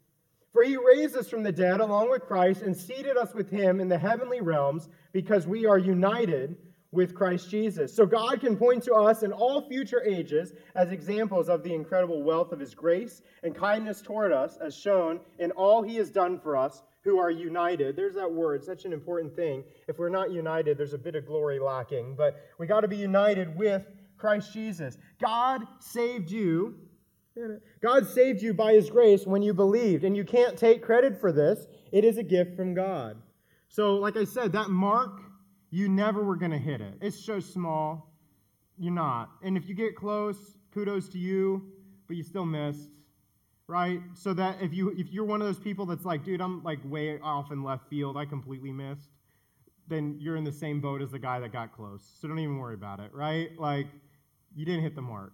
[SPEAKER 1] For he raised us from the dead along with Christ and seated us with him in the heavenly realms because we are united with Christ Jesus. So God can point to us in all future ages as examples of the incredible wealth of his grace and kindness toward us, as shown in all he has done for us who are united. There's that word, such an important thing. If we're not united, there's a bit of glory lacking. But we got to be united with Christ Jesus. God saved you God saved you by his grace when you believed, and you can't take credit for this. It is a gift from God. So, like I said, that mark, you never were going to hit it. It's so small. You're not. And if you get close, kudos to you, but you still missed. Right? So that if you if you're one of those people that's like, dude, I'm like way off in left field, I completely missed, then you're in the same boat as the guy that got close. So don't even worry about it, right? Like you didn't hit the mark.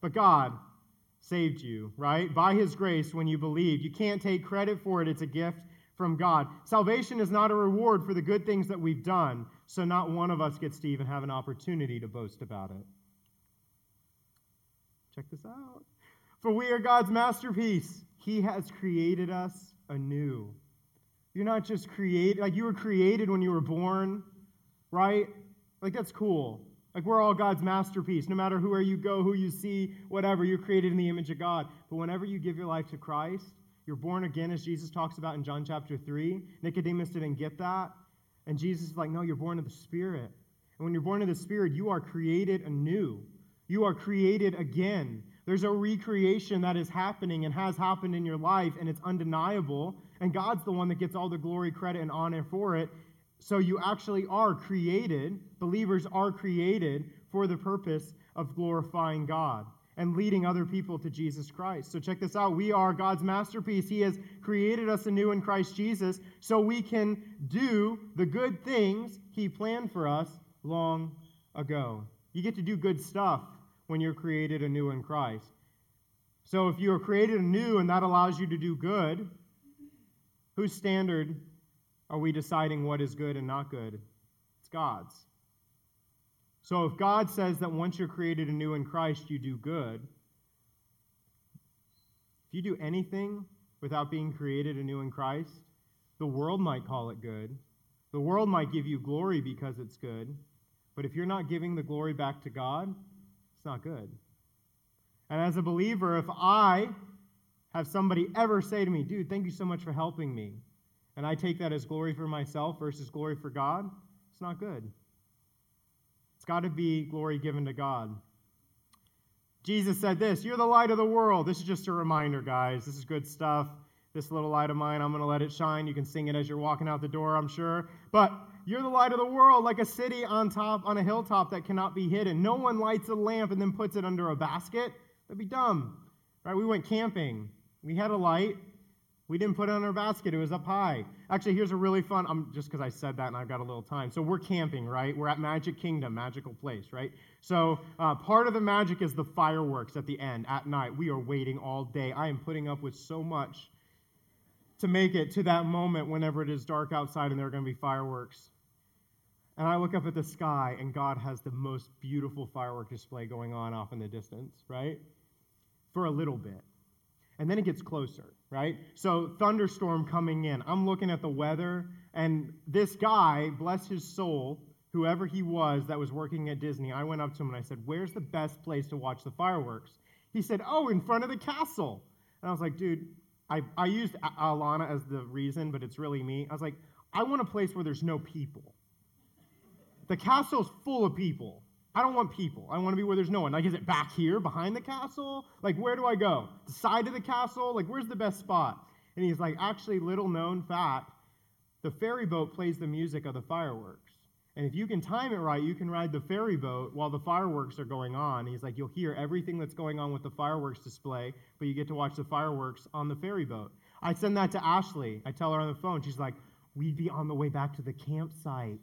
[SPEAKER 1] But God, saved you, right? By his grace when you believe. You can't take credit for it, it's a gift from God. Salvation is not a reward for the good things that we've done, so not one of us gets to even have an opportunity to boast about it. Check this out. For we are God's masterpiece. He has created us anew. You're not just created, like you were created when you were born, right? Like that's cool. Like we're all God's masterpiece. No matter where you go, who you see, whatever, you're created in the image of God. But whenever you give your life to Christ, you're born again, as Jesus talks about in John chapter 3. Nicodemus didn't get that. And Jesus is like, no, you're born of the Spirit. And when you're born of the Spirit, you are created anew. You are created again. There's a recreation that is happening and has happened in your life, and it's undeniable. And God's the one that gets all the glory, credit, and honor for it. So you actually are created, believers are created for the purpose of glorifying God and leading other people to Jesus Christ. So check this out. We are God's masterpiece. He has created us anew in Christ Jesus so we can do the good things He planned for us long ago. You get to do good stuff when you're created anew in Christ. So if you are created anew and that allows you to do good, whose standard are we deciding what is good and not good? It's God's. So if God says that once you're created anew in Christ, you do good, if you do anything without being created anew in Christ, the world might call it good. The world might give you glory because it's good. But if you're not giving the glory back to God, it's not good. And as a believer, if I have somebody ever say to me, dude, thank you so much for helping me, and I take that as glory for myself versus glory for God, it's not good. It's got to be glory given to God. Jesus said this You're the light of the world. This is just a reminder, guys. This is good stuff. This little light of mine, I'm going to let it shine. You can sing it as you're walking out the door, I'm sure. But you're the light of the world, like a city on top, on a hilltop that cannot be hidden. No one lights a lamp and then puts it under a basket. That'd be dumb. Right? We went camping. We had a light. We didn't put it in our basket. It was up high. Actually, here's a really fun, I'm just because I said that and I've got a little time. So we're camping, right? We're at Magic Kingdom, magical place, right? So uh, part of the magic is the fireworks at the end, at night. We are waiting all day. I am putting up with so much to make it to that moment whenever it is dark outside and there are going to be fireworks. And I look up at the sky, and God has the most beautiful firework display going on off in the distance, right? For a little bit. And then it gets closer, right? So, thunderstorm coming in. I'm looking at the weather, and this guy, bless his soul, whoever he was that was working at Disney, I went up to him and I said, Where's the best place to watch the fireworks? He said, Oh, in front of the castle. And I was like, Dude, I, I used Alana as the reason, but it's really me. I was like, I want a place where there's no people. The castle's full of people. I don't want people. I want to be where there's no one. Like, is it back here behind the castle? Like, where do I go? The side of the castle? Like, where's the best spot? And he's like, actually, little known fact the ferry boat plays the music of the fireworks. And if you can time it right, you can ride the ferry boat while the fireworks are going on. He's like, you'll hear everything that's going on with the fireworks display, but you get to watch the fireworks on the ferry boat. I send that to Ashley. I tell her on the phone. She's like, we'd be on the way back to the campsite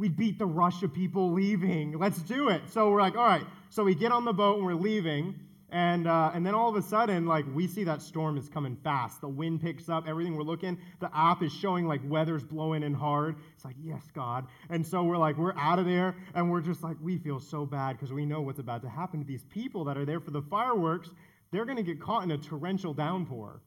[SPEAKER 1] we beat the rush of people leaving. Let's do it. So we're like, all right. So we get on the boat and we're leaving. And, uh, and then all of a sudden, like, we see that storm is coming fast. The wind picks up, everything we're looking. The app is showing, like, weather's blowing in hard. It's like, yes, God. And so we're like, we're out of there, and we're just like, we feel so bad because we know what's about to happen to these people that are there for the fireworks. They're going to get caught in a torrential downpour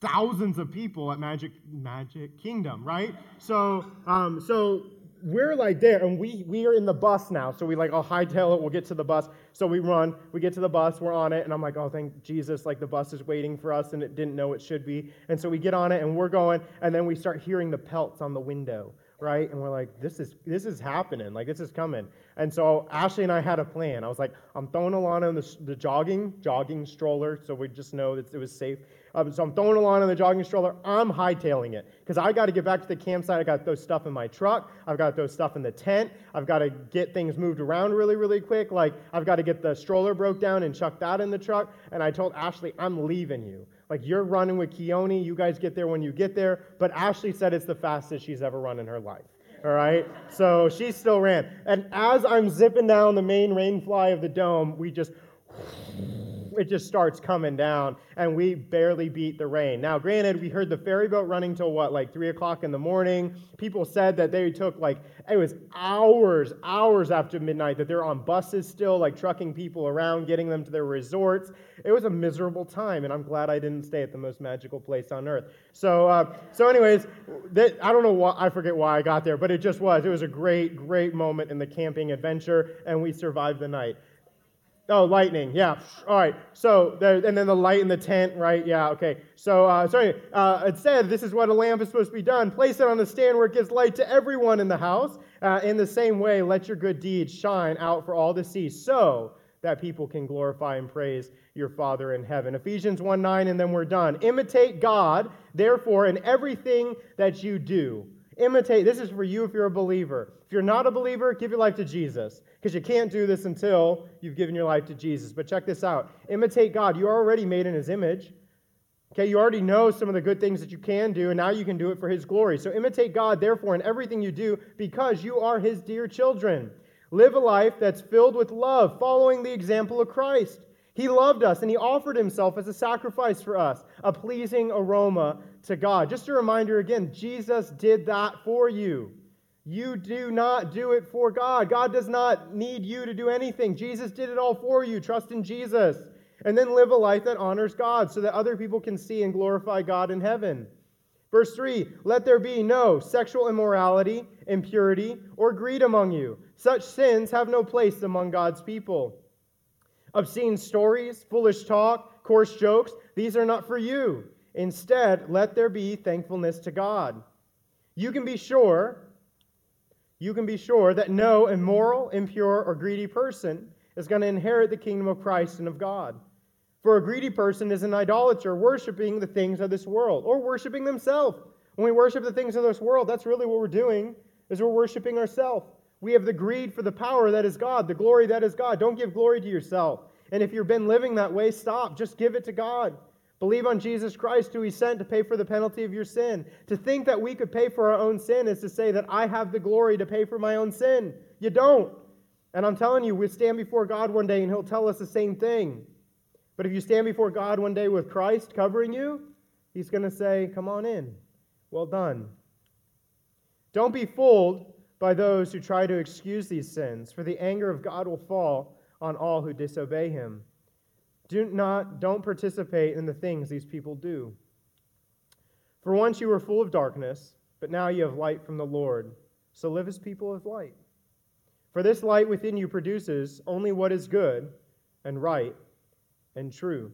[SPEAKER 1] thousands of people at Magic Magic Kingdom, right? So, um, so we're like there, and we we are in the bus now. So we like, I'll hightail it. We'll get to the bus. So we run. We get to the bus. We're on it, and I'm like, oh, thank Jesus! Like the bus is waiting for us, and it didn't know it should be. And so we get on it, and we're going, and then we start hearing the pelts on the window, right? And we're like, this is this is happening. Like this is coming. And so Ashley and I had a plan. I was like, I'm throwing Alana in the, the jogging jogging stroller, so we just know that it was safe. Um, so I'm throwing Alana in the jogging stroller. I'm hightailing it because I got to get back to the campsite. I got to throw stuff in my truck. I've got to throw stuff in the tent. I've got to get things moved around really, really quick. Like I've got to get the stroller broke down and chuck that in the truck. And I told Ashley, I'm leaving you. Like you're running with Keone. You guys get there when you get there. But Ashley said it's the fastest she's ever run in her life. All right. So she still ran. And as I'm zipping down the main rainfly of the dome, we just it just starts coming down, and we barely beat the rain. Now, granted, we heard the ferry boat running till what, like three o'clock in the morning. People said that they took like it was hours, hours after midnight that they're on buses still, like trucking people around, getting them to their resorts. It was a miserable time, and I'm glad I didn't stay at the most magical place on earth. So, uh, so anyways, that, I don't know why I forget why I got there, but it just was. It was a great, great moment in the camping adventure, and we survived the night. Oh, lightning. Yeah. All right. So, there, and then the light in the tent, right? Yeah. Okay. So, uh, sorry. Uh, it said this is what a lamp is supposed to be done. Place it on the stand where it gives light to everyone in the house. Uh, in the same way, let your good deeds shine out for all to see, so that people can glorify and praise your Father in heaven. Ephesians 1 9, and then we're done. Imitate God, therefore, in everything that you do. Imitate. This is for you if you're a believer. If you're not a believer, give your life to Jesus because you can't do this until you've given your life to Jesus. But check this out imitate God. You're already made in his image. Okay, you already know some of the good things that you can do, and now you can do it for his glory. So imitate God, therefore, in everything you do, because you are his dear children. Live a life that's filled with love, following the example of Christ. He loved us and he offered himself as a sacrifice for us, a pleasing aroma to God. Just a reminder again, Jesus did that for you. You do not do it for God. God does not need you to do anything. Jesus did it all for you. Trust in Jesus. And then live a life that honors God so that other people can see and glorify God in heaven. Verse 3 Let there be no sexual immorality, impurity, or greed among you. Such sins have no place among God's people. Obscene stories, foolish talk, coarse jokes, these are not for you. Instead, let there be thankfulness to God. You can be sure you can be sure that no immoral, impure, or greedy person is going to inherit the kingdom of Christ and of God. For a greedy person is an idolater, worshiping the things of this world, or worshiping themselves. When we worship the things of this world, that's really what we're doing, is we're worshiping ourselves. We have the greed for the power that is God, the glory that is God. Don't give glory to yourself. And if you've been living that way, stop. Just give it to God. Believe on Jesus Christ, who He sent to pay for the penalty of your sin. To think that we could pay for our own sin is to say that I have the glory to pay for my own sin. You don't. And I'm telling you, we stand before God one day and He'll tell us the same thing. But if you stand before God one day with Christ covering you, He's going to say, Come on in. Well done. Don't be fooled by those who try to excuse these sins, for the anger of God will fall on all who disobey Him. Do not, don't participate in the things these people do. For once you were full of darkness, but now you have light from the Lord. So live as people of light. For this light within you produces only what is good and right and true.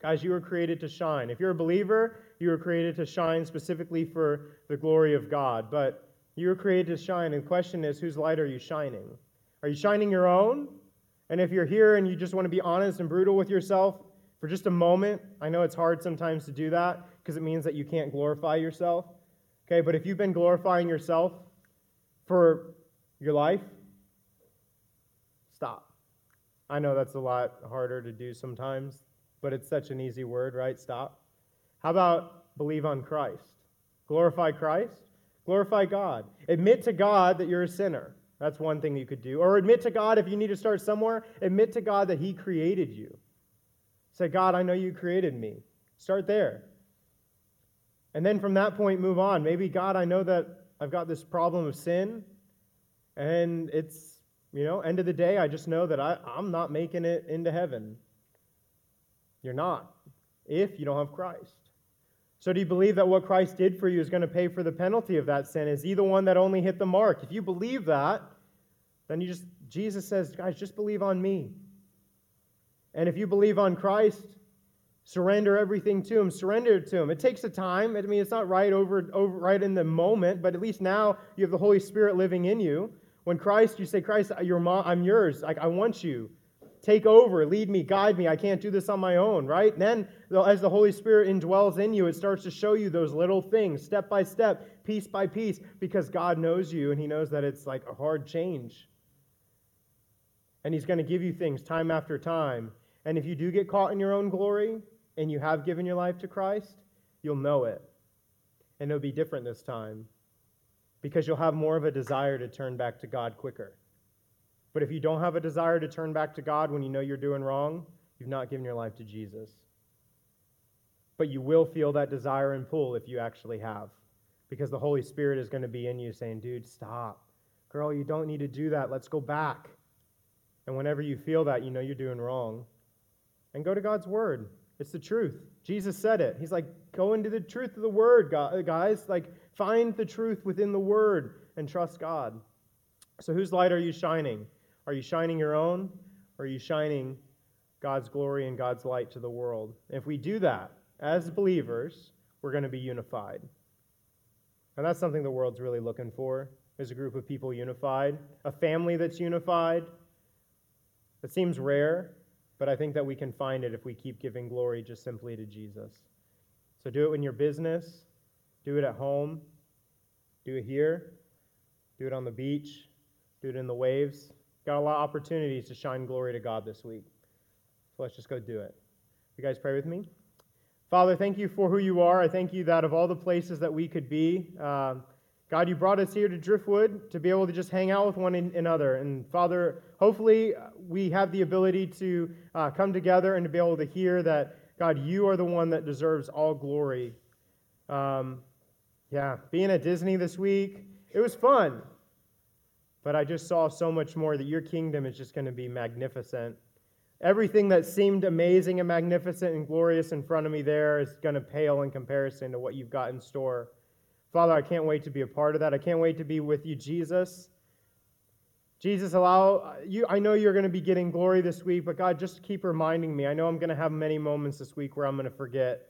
[SPEAKER 1] Guys, you were created to shine. If you're a believer, you were created to shine specifically for the glory of God. But you were created to shine. And the question is, whose light are you shining? Are you shining your own? And if you're here and you just want to be honest and brutal with yourself for just a moment, I know it's hard sometimes to do that because it means that you can't glorify yourself. Okay, but if you've been glorifying yourself for your life, stop. I know that's a lot harder to do sometimes, but it's such an easy word, right? Stop. How about believe on Christ? Glorify Christ? Glorify God. Admit to God that you're a sinner. That's one thing you could do. Or admit to God, if you need to start somewhere, admit to God that He created you. Say, God, I know you created me. Start there. And then from that point, move on. Maybe, God, I know that I've got this problem of sin, and it's you know, end of the day, I just know that I, I'm not making it into heaven. You're not, if you don't have Christ. So, do you believe that what Christ did for you is going to pay for the penalty of that sin? Is he the one that only hit the mark? If you believe that, then you just, Jesus says, guys, just believe on me. And if you believe on Christ, surrender everything to him, surrender to him. It takes a time. I mean, it's not right over, over right in the moment, but at least now you have the Holy Spirit living in you. When Christ, you say, Christ, you're mom, I'm yours. Like, I want you. Take over, lead me, guide me. I can't do this on my own, right? And then, as the Holy Spirit indwells in you, it starts to show you those little things, step by step, piece by piece, because God knows you and He knows that it's like a hard change. And He's going to give you things time after time. And if you do get caught in your own glory and you have given your life to Christ, you'll know it. And it'll be different this time because you'll have more of a desire to turn back to God quicker. But if you don't have a desire to turn back to God when you know you're doing wrong, you've not given your life to Jesus. But you will feel that desire and pull if you actually have, because the Holy Spirit is going to be in you saying, dude, stop. Girl, you don't need to do that. Let's go back. And whenever you feel that, you know you're doing wrong. And go to God's Word. It's the truth. Jesus said it. He's like, go into the truth of the Word, uh, guys. Like, Find the truth within the Word and trust God. So, whose light are you shining? Are you shining your own? Or are you shining God's glory and God's light to the world? And if we do that as believers, we're going to be unified. And that's something the world's really looking for is a group of people unified, a family that's unified. It seems rare, but I think that we can find it if we keep giving glory just simply to Jesus. So do it in your business, do it at home. Do it here. Do it on the beach. Do it in the waves. Got a lot of opportunities to shine glory to God this week. So let's just go do it. You guys pray with me? Father, thank you for who you are. I thank you that of all the places that we could be, uh, God, you brought us here to Driftwood to be able to just hang out with one another. And Father, hopefully we have the ability to uh, come together and to be able to hear that, God, you are the one that deserves all glory. Um, yeah, being at Disney this week, it was fun. But I just saw so much more that your kingdom is just going to be magnificent. Everything that seemed amazing and magnificent and glorious in front of me there is going to pale in comparison to what you've got in store. Father, I can't wait to be a part of that. I can't wait to be with you, Jesus. Jesus, allow you. I know you're going to be getting glory this week, but God, just keep reminding me. I know I'm going to have many moments this week where I'm going to forget.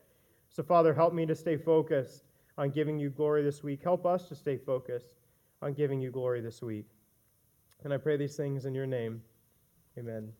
[SPEAKER 1] So, Father, help me to stay focused on giving you glory this week. Help us to stay focused on giving you glory this week. And I pray these things in your name. Amen.